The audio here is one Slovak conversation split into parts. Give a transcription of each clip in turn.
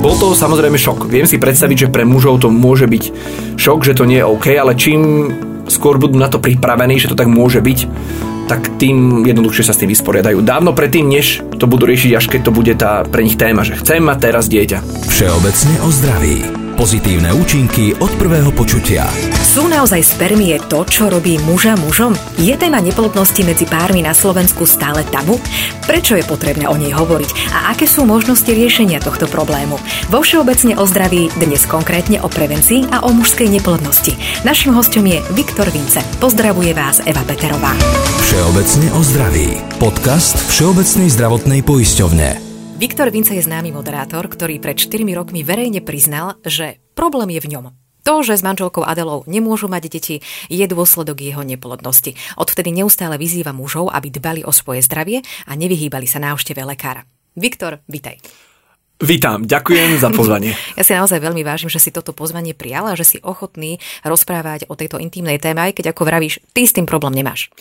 Bol to samozrejme šok. Viem si predstaviť, že pre mužov to môže byť šok, že to nie je OK, ale čím skôr budú na to pripravení, že to tak môže byť, tak tým jednoduchšie sa s tým vysporiadajú. Dávno predtým, než to budú riešiť, až keď to bude tá pre nich téma, že chcem mať teraz dieťa. Všeobecne o zdraví. Pozitívne účinky od prvého počutia. Sú naozaj spermie to, čo robí muža mužom? Je téma neplodnosti medzi pármi na Slovensku stále tabu? Prečo je potrebné o nej hovoriť? A aké sú možnosti riešenia tohto problému? Vo Všeobecne o zdraví dnes konkrétne o prevencii a o mužskej neplodnosti. Našim hostom je Viktor Vince. Pozdravuje vás Eva Peterová. Všeobecne o zdraví. Podcast Všeobecnej zdravotnej poisťovne. Viktor Vince je známy moderátor, ktorý pred 4 rokmi verejne priznal, že problém je v ňom. To, že s manželkou Adelou nemôžu mať deti, je dôsledok jeho neplodnosti. Odvtedy neustále vyzýva mužov, aby dbali o svoje zdravie a nevyhýbali sa návšteve lekára. Viktor, vitaj. Vítam, ďakujem za pozvanie. Ja si naozaj veľmi vážim, že si toto pozvanie prijal a že si ochotný rozprávať o tejto intimnej téme, aj keď ako vravíš, ty s tým problém nemáš.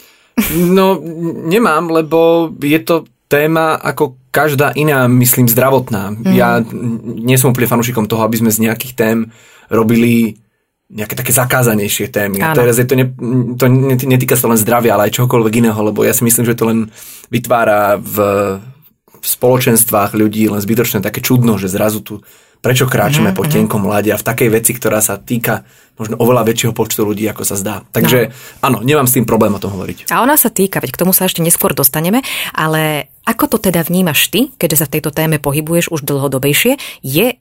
No, nemám, lebo je to téma ako každá iná, myslím, zdravotná. Mm. Ja nie som úplne fanúšikom toho, aby sme z nejakých tém robili nejaké také zakázanejšie témy. A teraz je to, ne, to netýka sa len zdravia, ale aj čokoľvek iného, lebo ja si myslím, že to len vytvára v, v spoločenstvách ľudí len zbytočné také čudno, že zrazu tu prečo kráčame mm-hmm. po mhm. tenkom ľade a v takej veci, ktorá sa týka možno oveľa väčšieho počtu ľudí, ako sa zdá. Takže no. áno, nemám s tým problém o tom hovoriť. A ona sa týka, veď k tomu sa ešte neskôr dostaneme, ale ako to teda vnímaš ty, keďže sa v tejto téme pohybuješ už dlhodobejšie, je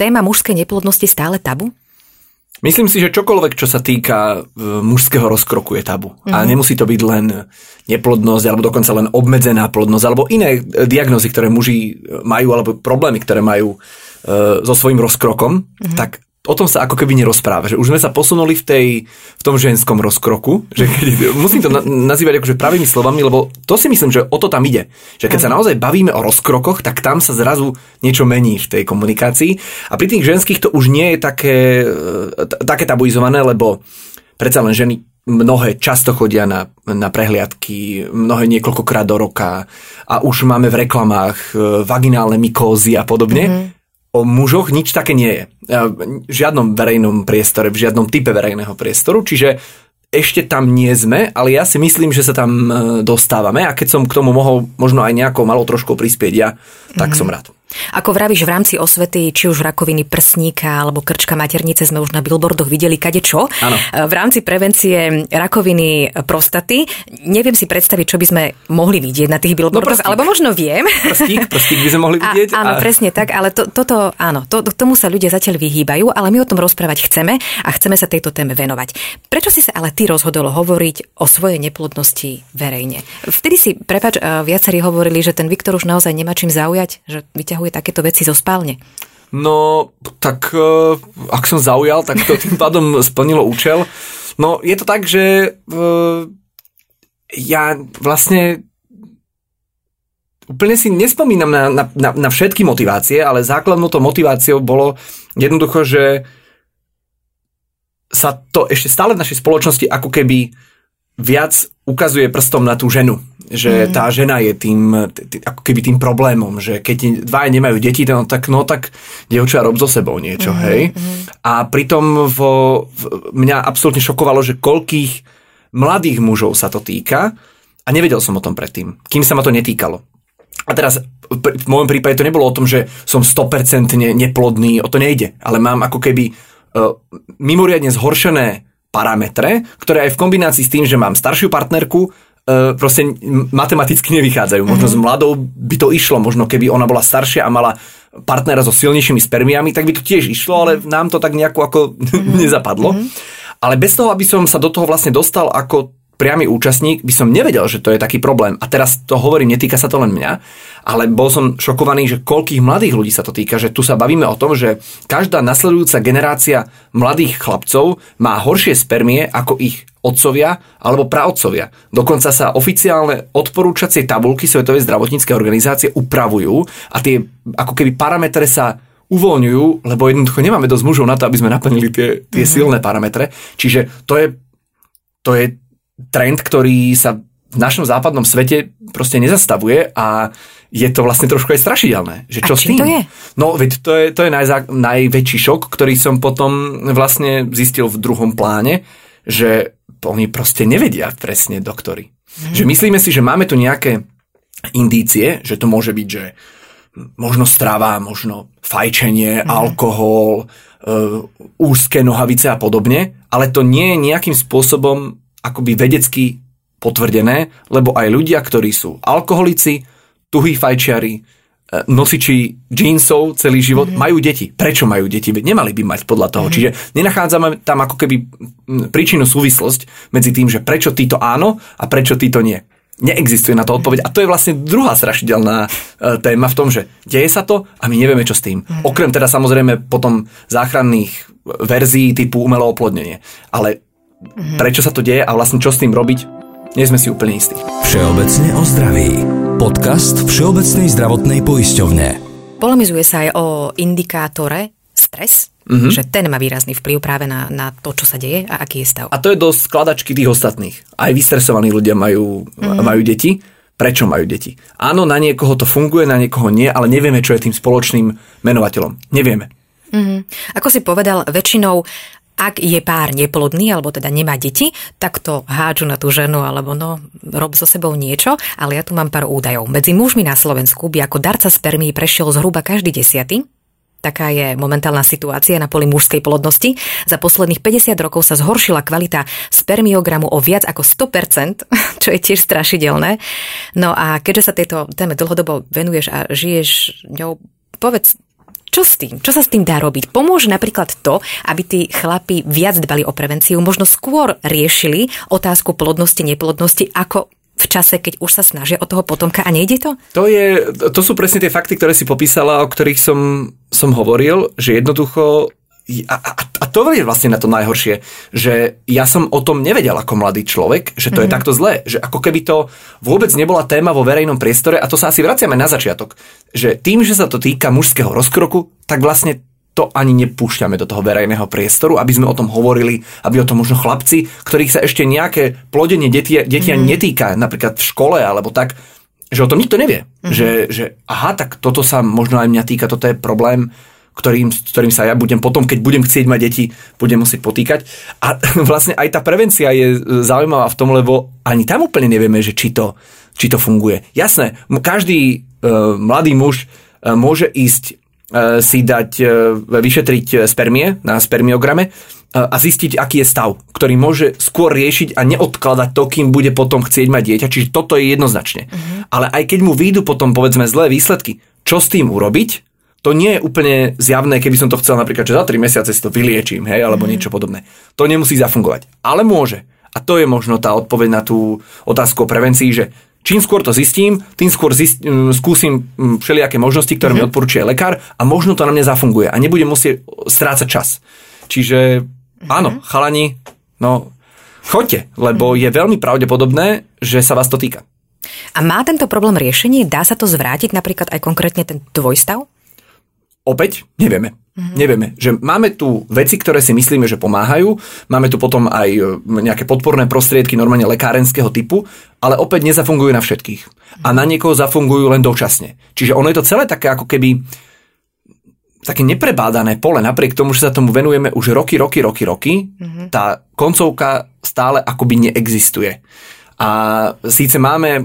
téma mužskej neplodnosti stále tabu? Myslím si, že čokoľvek, čo sa týka e, mužského rozkroku je tabu. Mm-hmm. A mhm. nemusí to byť len neplodnosť, alebo dokonca len obmedzená plodnosť, alebo iné e, diagnózy, ktoré muži majú, alebo problémy, ktoré majú E, so svojím rozkrokom, mm-hmm. tak o tom sa ako keby nerozpráva, že už sme sa posunuli v, tej, v tom ženskom rozkroku, že keď, musím to na, nazývať akože pravými slovami, lebo to si myslím, že o to tam ide. Že keď sa naozaj bavíme o rozkrokoch, tak tam sa zrazu niečo mení v tej komunikácii a pri tých ženských to už nie je také, e, také tabuizované, lebo predsa len ženy mnohé často chodia na, na prehliadky, mnohé niekoľkokrát do roka a už máme v reklamách e, vaginálne mykózy a podobne. Mm-hmm o mužoch nič také nie je. V žiadnom verejnom priestore, v žiadnom type verejného priestoru, čiže ešte tam nie sme, ale ja si myslím, že sa tam e, dostávame a keď som k tomu mohol možno aj nejakou malou trošku prispieť ja, tak mm. som rád. Ako vravíš, v rámci osvety, či už rakoviny prsníka alebo krčka maternice sme už na billboardoch videli kade čo. Ano. V rámci prevencie rakoviny prostaty neviem si predstaviť, čo by sme mohli vidieť na tých billboardoch, no, alebo možno viem. Prstík, prstík by sme mohli vidieť. A, áno, a... presne tak, ale to, toto, áno, to, tomu sa ľudia zatiaľ vyhýbajú, ale my o tom rozprávať chceme a chceme sa tejto téme venovať. Prečo si sa ale ty rozhodol hovoriť o svojej neplodnosti verejne? Vtedy si, prepač, viacerí hovorili, že ten Viktor už naozaj nemá čím zaujať, že vyťahuje vyťahuje takéto veci zo spálne? No, tak uh, ak som zaujal, tak to tým pádom splnilo účel. No, je to tak, že uh, ja vlastne úplne si nespomínam na, na, na, na všetky motivácie, ale základnou to motiváciou bolo jednoducho, že sa to ešte stále v našej spoločnosti ako keby viac ukazuje prstom na tú ženu že mm. tá žena je tým, tý, ako keby tým problémom, že keď dvaja nemajú deti, no tak, no tak dievča rob so sebou niečo, mm. hej. Mm. A pritom vo, v, mňa absolútne šokovalo, že koľkých mladých mužov sa to týka a nevedel som o tom predtým, kým sa ma to netýkalo. A teraz v môjom prípade to nebolo o tom, že som 100% neplodný, o to nejde, ale mám ako keby uh, mimoriadne zhoršené parametre, ktoré aj v kombinácii s tým, že mám staršiu partnerku, proste matematicky nevychádzajú. Možno mm-hmm. s mladou by to išlo, možno keby ona bola staršia a mala partnera so silnejšími spermiami, tak by to tiež išlo, ale mhm. nám to tak nejako ako mm-hmm. nezapadlo. Mm-hmm. Ale bez toho, aby som sa do toho vlastne dostal ako priamy účastník, by som nevedel, že to je taký problém. A teraz to hovorím, netýka sa to len mňa, ale bol som šokovaný, že koľkých mladých ľudí sa to týka, že tu sa bavíme o tom, že každá nasledujúca generácia mladých chlapcov má horšie spermie ako ich otcovia alebo praotcovia. Dokonca sa oficiálne odporúčacie tabulky Svetovej zdravotníckej organizácie upravujú a tie ako keby parametre sa uvoľňujú, lebo jednoducho nemáme dosť mužov na to, aby sme naplnili tie, tie mm-hmm. silné parametre. Čiže to je, to je trend, ktorý sa v našom západnom svete proste nezastavuje a je to vlastne trošku aj strašidelné. Že čo a s tým? to je? No, veď to je, to je najzá, najväčší šok, ktorý som potom vlastne zistil v druhom pláne, že oni proste nevedia presne doktory. Hmm. Že myslíme si, že máme tu nejaké indície, že to môže byť, že možno strava, možno fajčenie, hmm. alkohol, uh, úzke nohavice a podobne, ale to nie je nejakým spôsobom akoby vedecky potvrdené, lebo aj ľudia, ktorí sú alkoholici, tuhí fajčiari, e, nosiči džínsov celý život, mm-hmm. majú deti. Prečo majú deti? Veď nemali by mať podľa toho. Mm-hmm. Čiže nenachádzame tam ako keby príčinu súvislosť medzi tým, že prečo títo áno a prečo títo nie. Neexistuje na to odpoveď. A to je vlastne druhá strašidelná e, téma v tom, že deje sa to a my nevieme, čo s tým. Mm-hmm. Okrem teda samozrejme potom záchranných verzií typu umelé oplodnenie. Ale. Prečo sa to deje a vlastne čo s tým robiť, nie sme si úplne istí. Všeobecne o zdraví. Podcast Všeobecnej zdravotnej poisťovne. Polemizuje sa aj o indikátore stres, mm-hmm. že ten má výrazný vplyv práve na, na to, čo sa deje a aký je stav. A to je do skladačky tých ostatných. Aj vystresovaní ľudia majú, mm-hmm. majú deti. Prečo majú deti? Áno, na niekoho to funguje, na niekoho nie, ale nevieme, čo je tým spoločným menovateľom. Nevieme. Mm-hmm. Ako si povedal, väčšinou ak je pár neplodný, alebo teda nemá deti, tak to hádžu na tú ženu, alebo no, rob so sebou niečo, ale ja tu mám pár údajov. Medzi mužmi na Slovensku by ako darca spermí prešiel zhruba každý desiaty, Taká je momentálna situácia na poli mužskej plodnosti. Za posledných 50 rokov sa zhoršila kvalita spermiogramu o viac ako 100%, čo je tiež strašidelné. No a keďže sa tejto téme dlhodobo venuješ a žiješ ňou, povedz, čo s tým? Čo sa s tým dá robiť? Pomôže napríklad to, aby tí chlapi viac dbali o prevenciu, možno skôr riešili otázku plodnosti, neplodnosti, ako v čase, keď už sa snažia o toho potomka a nejde to? To, je, to sú presne tie fakty, ktoré si popísala, o ktorých som, som hovoril, že jednoducho a, a, a to je vlastne na to najhoršie, že ja som o tom nevedel ako mladý človek, že to mm-hmm. je mhm. takto zlé, že ako keby to vôbec nebola téma vo verejnom priestore a to sa asi vraciame na začiatok, že tým, že sa to týka mužského rozkroku, tak vlastne to ani nepúšťame do toho verejného priestoru, aby sme o tom hovorili, aby o tom možno chlapci, ktorých sa ešte nejaké plodenie detí, mm. netýka, napríklad v škole alebo tak, že o tom nikto nevie. Mm. Že, že aha, tak toto sa možno aj mňa týka, toto je problém, ktorým, ktorým sa ja budem potom, keď budem chcieť mať deti, budem musieť potýkať. A vlastne aj tá prevencia je e, zaujímavá v tom, lebo ani tam úplne nevieme, že či to, či to funguje. Jasné, každý e, mladý muž e, môže ísť e, si dať, e, vyšetriť spermie na spermiograme e, a zistiť, aký je stav, ktorý môže skôr riešiť a neodkladať to, kým bude potom chcieť mať dieťa. Čiže toto je jednoznačne. Mm-hmm. Ale aj keď mu výjdu potom, povedzme, zlé výsledky, čo s tým urobiť, to nie je úplne zjavné, keby som to chcel napríklad, že za 3 mesiace si to vyliečím, hej, alebo mm. niečo podobné. To nemusí zafungovať. Ale môže. A to je možno tá odpoveď na tú otázku o prevencii, že čím skôr to zistím, tým skôr zist, skúsim všelijaké možnosti, ktoré mm. mi mhm. odporúčia lekár a možno to na mňa zafunguje a nebudem musieť strácať čas. Čiže mm. áno, chalani, no choďte, lebo mm. je veľmi pravdepodobné, že sa vás to týka. A má tento problém riešenie? Dá sa to zvrátiť napríklad aj konkrétne ten tvoj stav? Opäť nevieme. Mm-hmm. Nevieme, že máme tu veci, ktoré si myslíme, že pomáhajú, máme tu potom aj e, nejaké podporné prostriedky normálne lekárenského typu, ale opäť nezafungujú na všetkých. A na niekoho zafungujú len dočasne. Čiže ono je to celé také ako keby také neprebádané pole, napriek tomu, že sa tomu venujeme už roky, roky, roky, roky, mm-hmm. tá koncovka stále akoby neexistuje. A síce máme e,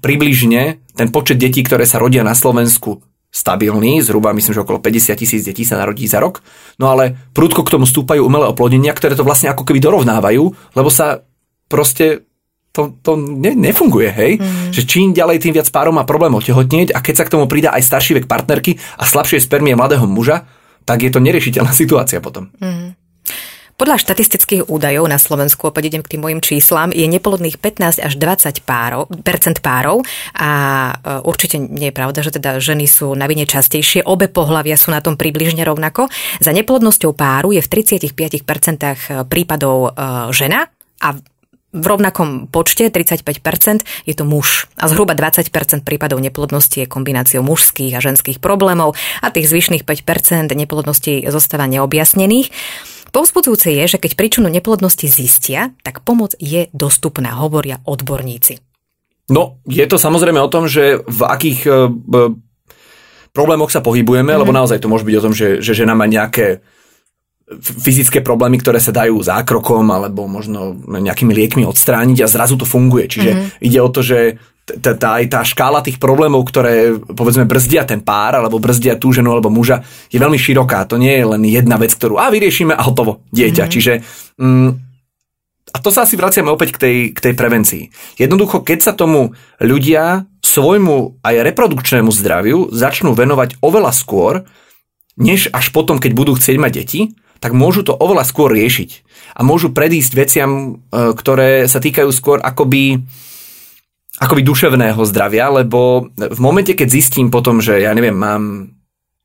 približne ten počet detí, ktoré sa rodia na Slovensku stabilný, zhruba myslím, že okolo 50 tisíc detí sa narodí za rok, no ale prúdko k tomu stúpajú umelé oplodnenia, ktoré to vlastne ako keby dorovnávajú, lebo sa proste to, to ne, nefunguje, hej? Mm. Že čím ďalej, tým viac párov má problém otehotnieť a keď sa k tomu pridá aj starší vek partnerky a slabšie spermie mladého muža, tak je to neriešiteľná situácia potom. Mm. Podľa štatistických údajov na Slovensku, opäť idem k tým mojim číslam, je neplodných 15 až 20 párov, percent párov a e, určite nie je pravda, že teda ženy sú na vine častejšie. Obe pohlavia sú na tom približne rovnako. Za neplodnosťou páru je v 35% prípadov e, žena a v rovnakom počte, 35%, je to muž. A zhruba 20% prípadov neplodnosti je kombináciou mužských a ženských problémov a tých zvyšných 5% neplodností zostáva neobjasnených. Povzbudzujúce je, že keď príčinu neplodnosti zistia, tak pomoc je dostupná, hovoria odborníci. No, je to samozrejme o tom, že v akých e, problémoch sa pohybujeme, mm-hmm. lebo naozaj to môže byť o tom, že, že žena má nejaké fyzické problémy, ktoré sa dajú zákrokom alebo možno nejakými liekmi odstrániť a zrazu to funguje. Čiže mm-hmm. ide o to, že tá, aj tá škála tých problémov, ktoré povedzme brzdia ten pár alebo brzdia tú ženu alebo muža je veľmi široká. To nie je len jedna vec, ktorú a vyriešime a hotovo, dieťa. Mm-hmm. Čiže mm, a to sa asi vraciame opäť k tej, k tej prevencii. Jednoducho, keď sa tomu ľudia svojmu aj reprodukčnému zdraviu začnú venovať oveľa skôr, než až potom, keď budú chcieť mať deti, tak môžu to oveľa skôr riešiť. A môžu predísť veciam, e, ktoré sa týkajú skôr akoby, akoby duševného zdravia, lebo v momente, keď zistím potom, že ja neviem, mám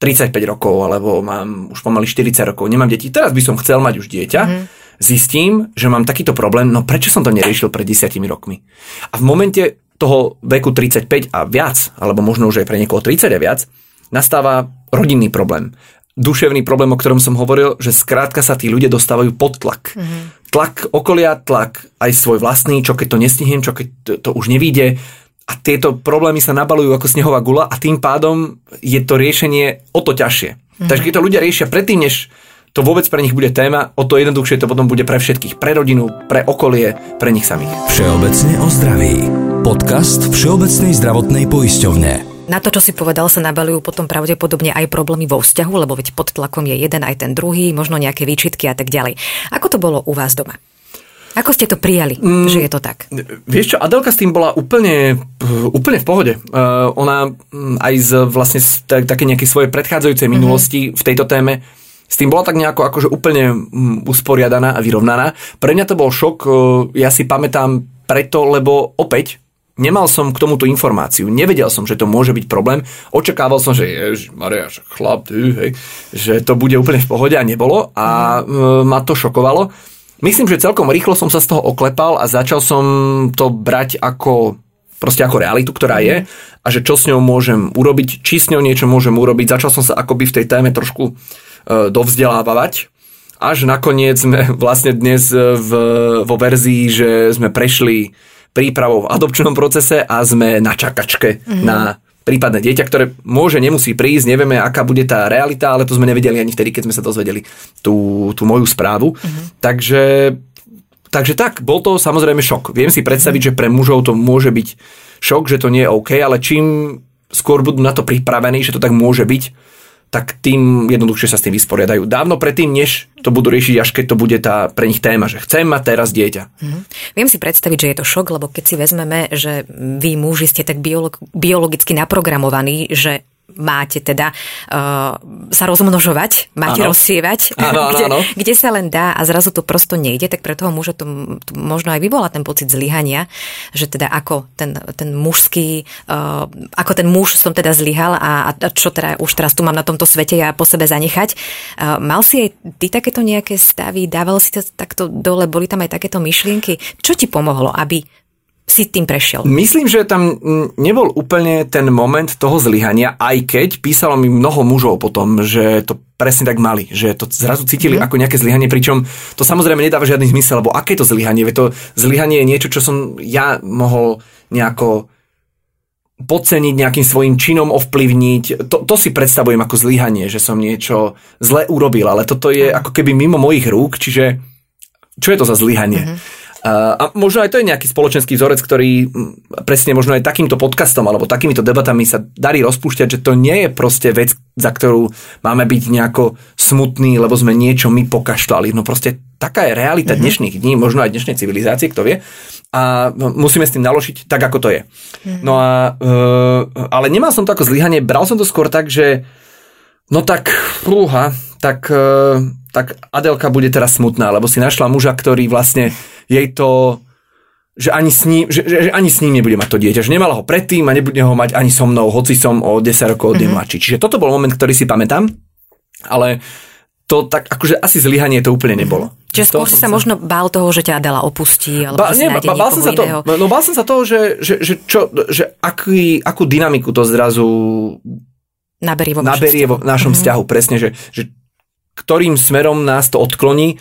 35 rokov, alebo mám už pomaly 40 rokov, nemám deti, teraz by som chcel mať už dieťa, mm. zistím, že mám takýto problém, no prečo som to neriešil pred 10 rokmi? A v momente toho veku 35 a viac, alebo možno už aj pre niekoho 30 a viac, nastáva rodinný problém duševný problém, o ktorom som hovoril, že skrátka sa tí ľudia dostávajú pod tlak. Mm-hmm. Tlak okolia, tlak aj svoj vlastný, čo keď to nestihnem, čo keď to, to už nevíde. A tieto problémy sa nabalujú ako snehová gula a tým pádom je to riešenie o to ťažšie. Mm-hmm. Takže keď to ľudia riešia predtým, než to vôbec pre nich bude téma, o to jednoduchšie to potom bude pre všetkých, pre rodinu, pre okolie, pre nich samých. Všeobecne o zdraví. Podcast Všeobecnej zdravotnej poisťovne. Na to, čo si povedal, sa nabalujú potom pravdepodobne aj problémy vo vzťahu, lebo veď pod tlakom je jeden aj ten druhý, možno nejaké výčitky a tak ďalej. Ako to bolo u vás doma? Ako ste to prijali, mm, že je to tak? Vieš čo, Adelka s tým bola úplne, úplne v pohode. Uh, ona mm, aj z vlastne z tak, také nejakej svojej predchádzajúcej mm-hmm. minulosti v tejto téme s tým bola tak nejako akože úplne mm, usporiadaná a vyrovnaná. Pre mňa to bol šok, uh, ja si pamätám preto, lebo opäť Nemal som k tomuto informáciu, nevedel som, že to môže byť problém. Očakával som, že jež, Maria, chlap, ty, hej, že to bude úplne v pohode a nebolo a e, ma to šokovalo. Myslím, že celkom rýchlo som sa z toho oklepal a začal som to brať ako proste ako realitu, ktorá je a že čo s ňou môžem urobiť, či s ňou niečo môžem urobiť. Začal som sa akoby v tej téme trošku e, dovzdelávať až nakoniec sme vlastne dnes v, vo verzii, že sme prešli prípravou v adopčnom procese a sme na čakačke mm-hmm. na prípadné dieťa, ktoré môže, nemusí prísť, nevieme, aká bude tá realita, ale to sme nevedeli ani vtedy, keď sme sa dozvedeli tú, tú moju správu. Mm-hmm. Takže, takže tak, bol to samozrejme šok. Viem si predstaviť, že pre mužov to môže byť šok, že to nie je OK, ale čím skôr budú na to pripravení, že to tak môže byť, tak tým jednoduchšie sa s tým vysporiadajú. Dávno predtým, než to budú riešiť, až keď to bude tá pre nich téma, že chcem mať teraz dieťa. Mm-hmm. Viem si predstaviť, že je to šok, lebo keď si vezmeme, že vy muži ste tak biologicky naprogramovaní, že máte teda uh, sa rozmnožovať, máte ano. rozsievať, ano, kde, ano. kde sa len dá a zrazu to prosto nejde, tak pre toho muža to, to možno aj vyvolá ten pocit zlyhania, že teda ako ten, ten mužský, uh, ako ten muž som teda zlyhal a, a čo teda už teraz tu mám na tomto svete ja po sebe zanechať. Uh, mal si aj ty takéto nejaké stavy, dával si to takto dole, boli tam aj takéto myšlienky. Čo ti pomohlo, aby si tým prešiel? Myslím, že tam nebol úplne ten moment toho zlyhania, aj keď písalo mi mnoho mužov potom, že to presne tak mali, že to zrazu cítili mm. ako nejaké zlyhanie, pričom to samozrejme nedáva žiadny zmysel, lebo aké to zlyhanie? Veď to zlyhanie je niečo, čo som ja mohol nejako podceniť, nejakým svojim činom ovplyvniť. To, to si predstavujem ako zlyhanie, že som niečo zle urobil, ale toto je ako keby mimo mojich rúk, čiže čo je to za zlyhanie? Mm-hmm. A možno aj to je nejaký spoločenský vzorec, ktorý presne možno aj takýmto podcastom alebo takýmito debatami sa darí rozpúšťať, že to nie je proste vec, za ktorú máme byť nejako smutný, lebo sme niečo my pokašľali. No proste taká je realita mm-hmm. dnešných dní, možno aj dnešnej civilizácie, kto vie. A musíme s tým naložiť tak, ako to je. Mm-hmm. No a, e, ale nemal som to ako zlyhanie, bral som to skôr tak, že no tak, fúha, tak, e, tak Adelka bude teraz smutná, lebo si našla muža, ktorý vlastne jej to že ani, s ním, že, že, ani s ním nebude mať to dieťa, že nemala ho predtým a nebude ho mať ani so mnou, hoci som o 10 rokov od mm-hmm. mladší. Čiže toto bol moment, ktorý si pamätám, ale to tak akože asi zlyhanie to úplne nebolo. Mm-hmm. Čiže skôr si sa, sa možno bál toho, že ťa Adela opustí, alebo ba, že nie, ba, bál som sa to, No bál som sa toho, že, že, že, čo, že aký, akú dynamiku to zrazu naberie vo, naberie vo našom mm-hmm. vzťahu, presne, že, že ktorým smerom nás to odkloní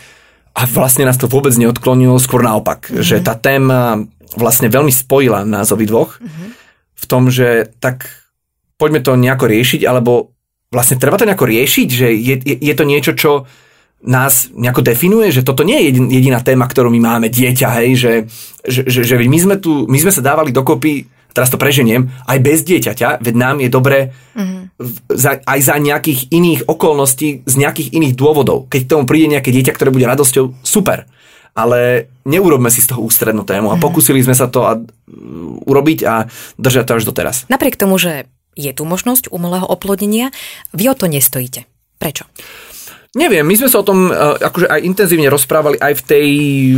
a vlastne nás to vôbec neodklonilo, skôr naopak, mm-hmm. že tá téma vlastne veľmi spojila nás obidvoch mm-hmm. v tom, že tak poďme to nejako riešiť, alebo vlastne treba to nejako riešiť, že je, je, je to niečo, čo nás nejako definuje, že toto nie je jediná téma, ktorú my máme, dieťa, hej, že, že, že, že my, sme tu, my sme sa dávali dokopy, teraz to preženiem, aj bez dieťaťa, veď nám je dobre mm-hmm. Za, aj za nejakých iných okolností, z nejakých iných dôvodov. Keď k tomu príde nejaké dieťa, ktoré bude radosťou, super. Ale neurobme si z toho ústrednú tému a mm-hmm. pokúsili sme sa to a, urobiť a držať to až doteraz. Napriek tomu, že je tu možnosť umelého oplodnenia, vy o to nestojíte. Prečo? Neviem, my sme sa o tom uh, akože aj intenzívne rozprávali aj v tej,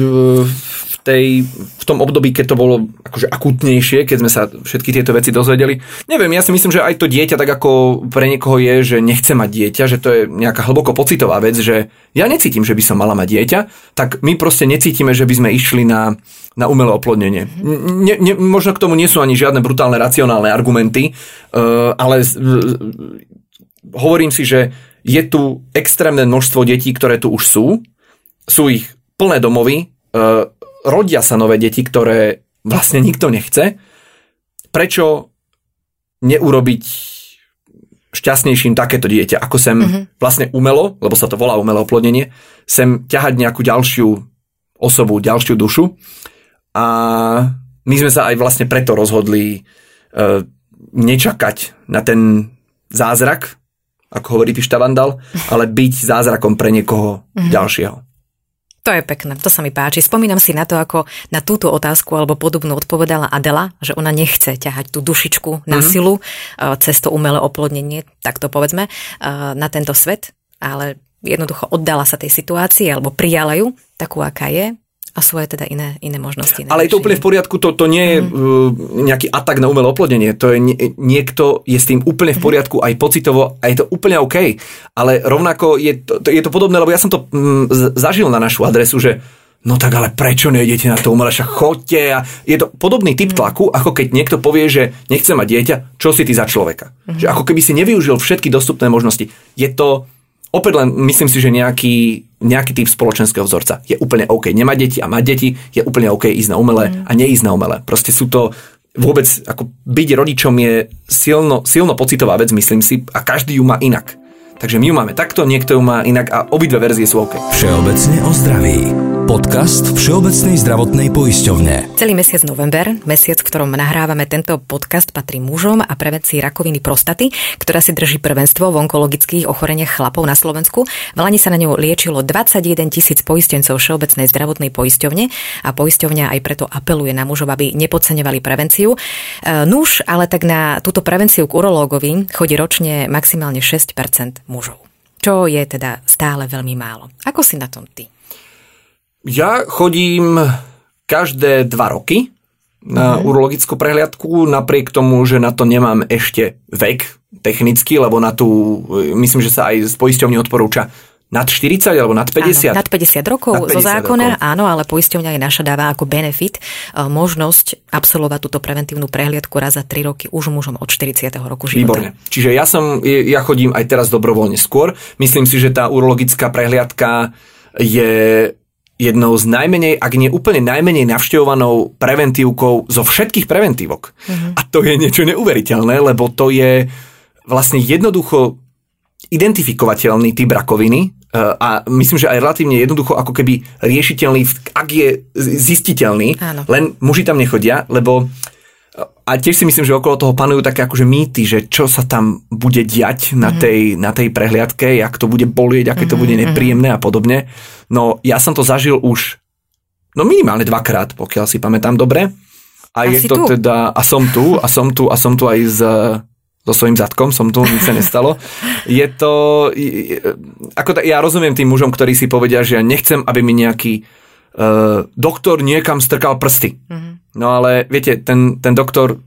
uh, v tej, v tom období, keď to bolo akože akutnejšie, keď sme sa všetky tieto veci dozvedeli. Neviem, ja si myslím, že aj to dieťa tak ako pre niekoho je, že nechce mať dieťa, že to je nejaká hlboko pocitová vec, že ja necítim, že by som mala mať dieťa, tak my proste necítime, že by sme išli na, na umelé oplodnenie. Ne, ne, možno k tomu nie sú ani žiadne brutálne racionálne argumenty, uh, ale uh, hovorím si, že je tu extrémne množstvo detí, ktoré tu už sú, sú ich plné domovy, e, rodia sa nové deti, ktoré vlastne nikto nechce. Prečo neurobiť šťastnejším takéto dieťa, ako sem mm-hmm. vlastne umelo, lebo sa to volá umelé oplodnenie, sem ťahať nejakú ďalšiu osobu, ďalšiu dušu. A my sme sa aj vlastne preto rozhodli e, nečakať na ten zázrak, ako hovorí Pišta Vandal, ale byť zázrakom pre niekoho mm-hmm. ďalšieho. To je pekné, to sa mi páči. Spomínam si na to, ako na túto otázku alebo podobnú odpovedala Adela, že ona nechce ťahať tú dušičku na mm-hmm. silu eh, cez to umelé oplodnenie, tak to povedzme, eh, na tento svet, ale jednoducho oddala sa tej situácii alebo prijala ju takú, aká je a sú aj teda iné, iné možnosti. Iné Ale je to úplne v poriadku, to, to nie je mm. nejaký atak na umelé oplodnenie, to je nie, niekto je s tým úplne v mhm. poriadku aj pocitovo a je to úplne OK. Ale rovnako je to, je to podobné, lebo ja som to mm, zažil na našu adresu, že no tak ale prečo nejdete na to umelé, však chodte a je to podobný typ mhm. tlaku, ako keď niekto povie, že nechce mať dieťa, čo si ty za človeka. Mm. Že ako keby si nevyužil všetky dostupné možnosti. Je to opäť len myslím si, že nejaký, nejaký typ spoločenského vzorca je úplne OK. Nemať deti a mať deti je úplne OK ísť na umelé mm. a neísť na umelé. Proste sú to vôbec, ako byť rodičom je silno, silno pocitová vec, myslím si, a každý ju má inak. Takže my ju máme takto, niekto ju má inak a obidve verzie sú OK. Všeobecne o zdraví. Podcast Všeobecnej zdravotnej poisťovne. Celý mesiac november, mesiac, v ktorom nahrávame tento podcast, patrí mužom a prevencii rakoviny prostaty, ktorá si drží prvenstvo v onkologických ochoreniach chlapov na Slovensku. V Lani sa na ňu liečilo 21 tisíc poistencov Všeobecnej zdravotnej poisťovne a poisťovňa aj preto apeluje na mužov, aby nepodceňovali prevenciu. E, nuž, ale tak na túto prevenciu k urológovi chodí ročne maximálne 6% mužov. Čo je teda stále veľmi málo. Ako si na tom ty? Ja chodím každé dva roky na mm-hmm. urologickú prehliadku, napriek tomu, že na to nemám ešte vek technicky, lebo na tú, myslím, že sa aj z poisťovní odporúča nad 40 alebo nad 50? Áno, nad 50 rokov nad 50 zo zákona, rokov. áno, ale poisťovňa aj naša dáva ako benefit e, možnosť absolvovať túto preventívnu prehliadku raz za 3 roky už mužom od 40. roku života. Výborne. Čiže ja som, ja chodím aj teraz dobrovoľne skôr. Myslím si, že tá urologická prehliadka je jednou z najmenej, ak nie úplne najmenej navštevovanou preventívkou zo všetkých preventívok. Mm-hmm. A to je niečo neuveriteľné, lebo to je vlastne jednoducho identifikovateľný typ rakoviny e, a myslím, že aj relatívne jednoducho ako keby riešiteľný, ak je zistiteľný, Áno. len muži tam nechodia, lebo a tiež si myslím, že okolo toho panujú také akože mýty, že čo sa tam bude diať na, mm-hmm. tej, na tej prehliadke, jak to bude bolieť, aké to mm-hmm. bude mhm. nepríjemné a podobne. No ja som to zažil už no minimálne dvakrát, pokiaľ si pamätám dobre. A, a je to tu? teda, a som tu, a som tu, a som tu aj s, so svojím zadkom, som tu, nič sa nestalo. Je to, ako ja rozumiem tým mužom, ktorí si povedia, že ja nechcem, aby mi nejaký uh, doktor niekam strkal prsty. Mm-hmm. No ale viete, ten, ten doktor,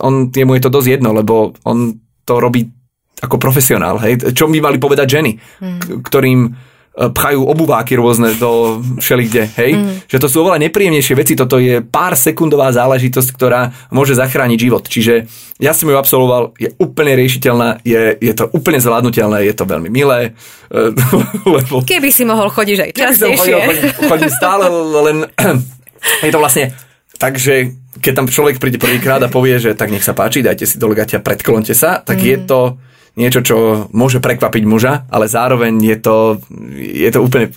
on, jemu je to dosť jedno, lebo on to robí ako profesionál. Hej? Čo by mali povedať ženy, mm. ktorým pchajú obuváky rôzne do všelikde, hej? Mm. Že to sú oveľa nepríjemnejšie veci, toto je pár sekundová záležitosť, ktorá môže zachrániť život. Čiže ja som ju absolvoval, je úplne riešiteľná, je, je to úplne zvládnutelné, je to veľmi milé. Lebo... Keby si mohol chodiť aj častejšie. Chodil, chodím, chodím stále, len je to vlastne Takže keď tam človek príde prvýkrát a povie, že tak nech sa páči, dajte si do legatia, predklonte sa, tak mm. je to niečo, čo môže prekvapiť muža, ale zároveň je to, je to úplne...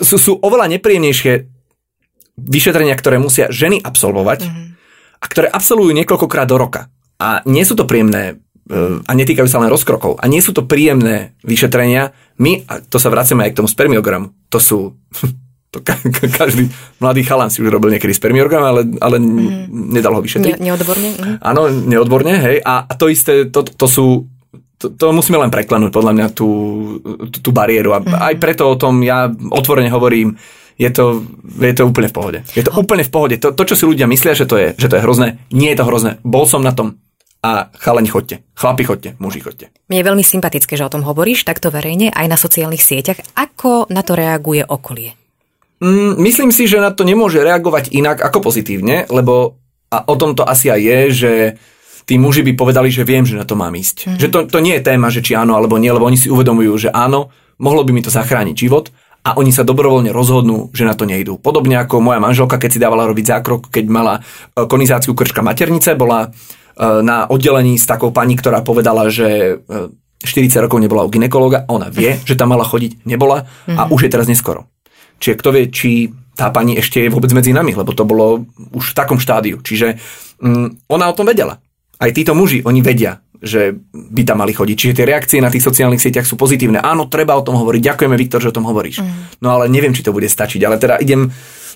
Sú, sú oveľa nepríjemnejšie vyšetrenia, ktoré musia ženy absolvovať mm. a ktoré absolvujú niekoľkokrát do roka. A nie sú to príjemné e, a netýkajú sa len rozkrokov. A nie sú to príjemné vyšetrenia. My, a to sa vraciame aj k tomu spermiogramu, to sú to ka- ka- každý mladý chalan si už robil niekedy spermiogram, ale, ale mm. nedal ho vyšetriť. Ne, neodborne? Mm. Áno, neodborne, hej. A to isté, to, to sú to, to musíme len preklenúť podľa mňa tú, tú, tú bariéru. A mm. aj preto o tom ja otvorene hovorím, je to, je to úplne v pohode. Je to úplne v pohode. To, to, čo si ľudia myslia, že to, je, že to je hrozné, nie je to hrozné. Bol som na tom a chalani chodte. Chlapi chodte, muži chodte. Mne je veľmi sympatické, že o tom hovoríš takto verejne aj na sociálnych sieťach. Ako na to reaguje okolie? Mm, myslím si, že na to nemôže reagovať inak ako pozitívne, lebo a o tom to asi aj je, že tí muži by povedali, že viem, že na to mám ísť. Mm. Že to, to nie je téma, že či áno alebo nie, lebo oni si uvedomujú, že áno, mohlo by mi to zachrániť život a oni sa dobrovoľne rozhodnú, že na to nejdú. Podobne ako moja manželka, keď si dávala robiť zákrok, keď mala e, konizáciu krčka maternice, bola e, na oddelení s takou pani, ktorá povedala, že 40 e, rokov nebola u ginekologa, ona vie, že tam mala chodiť, nebola a mm. už je teraz neskoro. Čiže kto vie, či tá pani ešte je vôbec medzi nami, lebo to bolo už v takom štádiu. Čiže um, ona o tom vedela. Aj títo muži, oni vedia, že by tam mali chodiť. Čiže tie reakcie na tých sociálnych sieťach sú pozitívne. Áno, treba o tom hovoriť. Ďakujeme, Viktor, že o tom hovoríš. Mm. No ale neviem, či to bude stačiť. Ale teda idem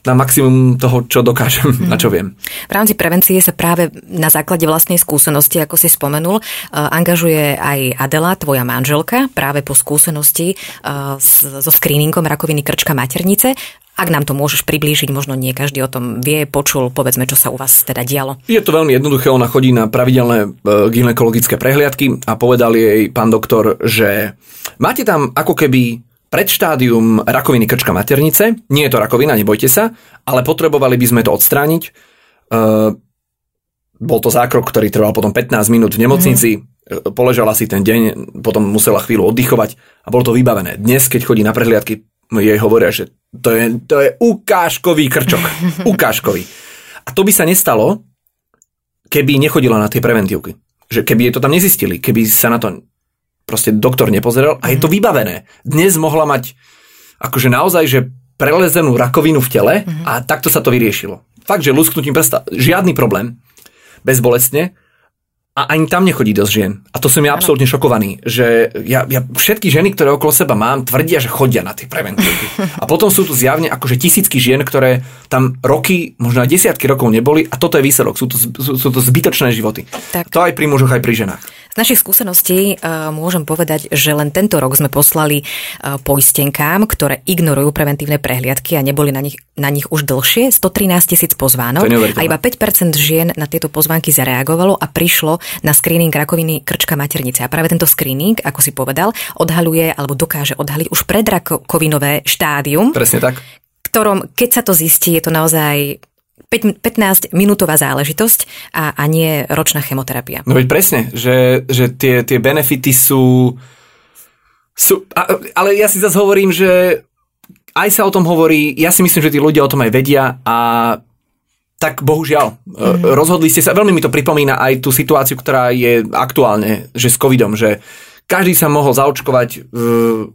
na maximum toho, čo dokážem mm. a čo viem. V rámci prevencie sa práve na základe vlastnej skúsenosti, ako si spomenul, uh, angažuje aj Adela, tvoja manželka, práve po skúsenosti uh, so screeningom rakoviny krčka maternice. Ak nám to môžeš priblížiť, možno nie každý o tom vie, počul, povedzme, čo sa u vás teda dialo. Je to veľmi jednoduché, ona chodí na pravidelné uh, gynekologické prehliadky a povedal jej pán doktor, že máte tam ako keby predštádium rakoviny krčka maternice. Nie je to rakovina, nebojte sa, ale potrebovali by sme to odstrániť. Uh, bol to zákrok, ktorý trval potom 15 minút v nemocnici. Mm-hmm. Poležala si ten deň, potom musela chvíľu oddychovať a bolo to vybavené. Dnes, keď chodí na prehliadky, jej hovoria, že to je, to je ukážkový krčok. ukážkový. A to by sa nestalo, keby nechodila na tie preventívky. Že keby je to tam nezistili, keby sa na to proste doktor nepozeral a je to mhm. vybavené. Dnes mohla mať akože naozaj, že prelezenú rakovinu v tele a mhm. takto sa to vyriešilo. Fakt, že lusknutím prsta, žiadny problém, bezbolestne a ani tam nechodí dosť žien. A to som ja absolútne šokovaný, že ja, ja všetky ženy, ktoré okolo seba mám, tvrdia, že chodia na tie preventívky. A potom sú tu zjavne akože tisícky žien, ktoré tam roky, možno aj desiatky rokov neboli a toto je výsledok. Sú to, sú, sú to zbytočné životy. Tak. To aj pri mužoch, aj pri ženách. Z našich skúseností uh, môžem povedať, že len tento rok sme poslali uh, poistenkám, ktoré ignorujú preventívne prehliadky a neboli na nich, na nich už dlhšie, 113 tisíc pozvánok a iba 5% žien na tieto pozvánky zareagovalo a prišlo na screening rakoviny krčka maternice. A práve tento screening, ako si povedal, odhaluje alebo dokáže odhaliť už predrakovinové štádium. Presne tak ktorom, keď sa to zistí, je to naozaj 15-minútová záležitosť a, a nie ročná chemoterapia. No veď presne, že, že tie, tie benefity sú... sú a, ale ja si zase hovorím, že aj sa o tom hovorí, ja si myslím, že tí ľudia o tom aj vedia a tak bohužiaľ, mm. rozhodli ste sa, veľmi mi to pripomína aj tú situáciu, ktorá je aktuálne, že s covidom, že každý sa mohol zaočkovať,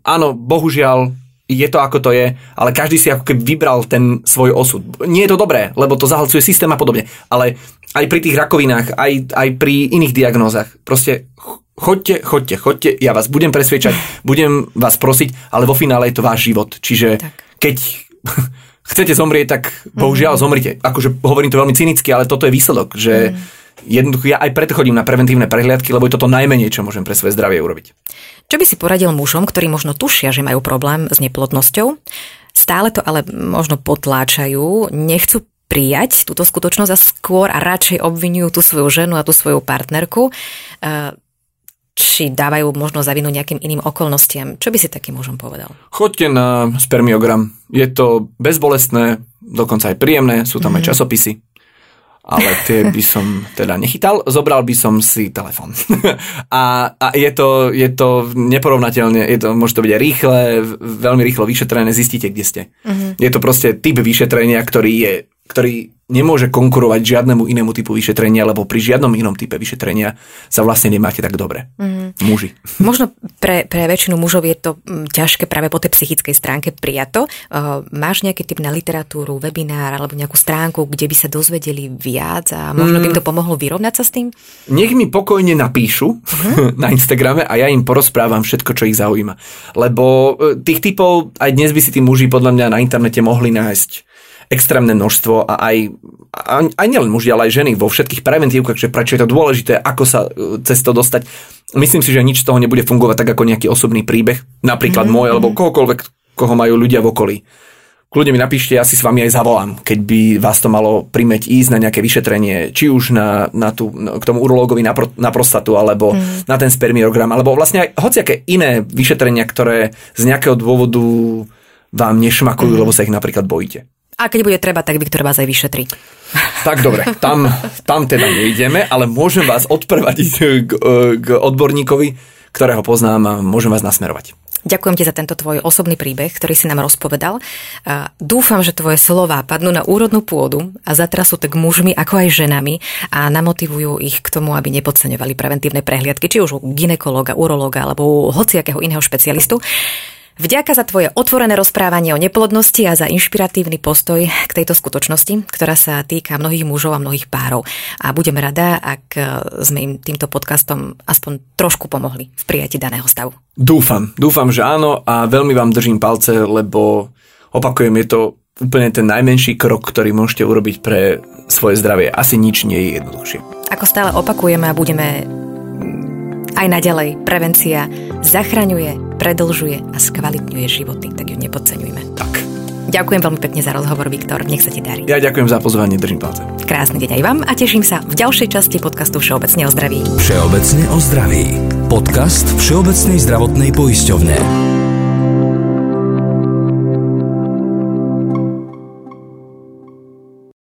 áno, bohužiaľ, je to ako to je, ale každý si ako keby vybral ten svoj osud. Nie je to dobré, lebo to zahalcuje systém a podobne, ale aj pri tých rakovinách, aj, aj pri iných diagnózach, proste chodte, chodte, chodte, ja vás budem presviečať, budem vás prosiť, ale vo finále je to váš život. Čiže tak. keď chcete zomrieť, tak bohužiaľ mm. zomrite. Akože hovorím to veľmi cynicky, ale toto je výsledok, že mm. Jednoducho ja aj preto chodím na preventívne prehliadky, lebo je toto najmenej, čo môžem pre svoje zdravie urobiť. Čo by si poradil mužom, ktorí možno tušia, že majú problém s neplodnosťou, stále to ale možno potláčajú, nechcú prijať túto skutočnosť a skôr a radšej obvinujú tú svoju ženu a tú svoju partnerku. E, či dávajú možno za vinu nejakým iným okolnostiam. Čo by si takým mužom povedal? Choďte na spermiogram. Je to bezbolestné, dokonca aj príjemné, sú tam mm. aj mhm. časopisy ale tie by som teda nechytal. Zobral by som si telefon. a, a je, to, je to neporovnateľne, je to, môže to byť rýchle, veľmi rýchlo vyšetrené, zistíte, kde ste. Uh-huh. Je to proste typ vyšetrenia, ktorý je ktorý nemôže konkurovať žiadnemu inému typu vyšetrenia, lebo pri žiadnom inom type vyšetrenia sa vlastne nemáte tak dobre. Mm. Muži. Možno pre, pre väčšinu mužov je to mm, ťažké práve po tej psychickej stránke prijato. Uh, máš nejaký typ na literatúru, webinár alebo nejakú stránku, kde by sa dozvedeli viac a možno by im to mm. pomohlo vyrovnať sa s tým? Nech mi pokojne napíšu uh-huh. na Instagrame a ja im porozprávam všetko, čo ich zaujíma. Lebo e, tých typov aj dnes by si tí muži podľa mňa na internete mohli nájsť extrémne množstvo a aj, aj nielen muži, ale aj ženy vo všetkých preventívkach, že prečo je to dôležité, ako sa e, cez to dostať. Myslím si, že nič z toho nebude fungovať tak ako nejaký osobný príbeh, napríklad mm-hmm. môj alebo kohokoľvek, koho majú ľudia v okolí. Kľudne mi napíšte, ja si s vami aj zavolám, keď by vás to malo primeť ísť na nejaké vyšetrenie, či už na, na tú, k tomu urológovi na, pro, na prostatu, alebo mm. na ten spermiogram, alebo vlastne aj hociaké iné vyšetrenia, ktoré z nejakého dôvodu vám nešmakujú, mm. lebo sa ich napríklad bojíte. A keď bude treba, tak Viktor vás aj vyšetrí. Tak dobre, tam, tam teda nejdeme, ale môžem vás odprevadiť k, k odborníkovi, ktorého poznám môžem vás nasmerovať. Ďakujem ti za tento tvoj osobný príbeh, ktorý si nám rozpovedal. Dúfam, že tvoje slova padnú na úrodnú pôdu a zatrasú tak mužmi ako aj ženami a namotivujú ich k tomu, aby nepodceňovali preventívne prehliadky, či už u ginekologa, urológa alebo u hociakého iného špecialistu. Vďaka za tvoje otvorené rozprávanie o neplodnosti a za inšpiratívny postoj k tejto skutočnosti, ktorá sa týka mnohých mužov a mnohých párov. A budeme rada, ak sme im týmto podcastom aspoň trošku pomohli v prijati daného stavu. Dúfam, dúfam, že áno a veľmi vám držím palce, lebo opakujem, je to úplne ten najmenší krok, ktorý môžete urobiť pre svoje zdravie. Asi nič nie je jednoduchšie. Ako stále opakujeme a budeme aj naďalej prevencia zachraňuje, predlžuje a skvalitňuje životy, tak ju nepodceňujme. Tak. Ďakujem veľmi pekne za rozhovor, Viktor. Nech sa ti darí. Ja ďakujem za pozvanie, držím palce. Krásny deň aj vám a teším sa v ďalšej časti podcastu Všeobecne o zdraví. Všeobecne o zdraví. Podcast Všeobecnej zdravotnej poisťovne.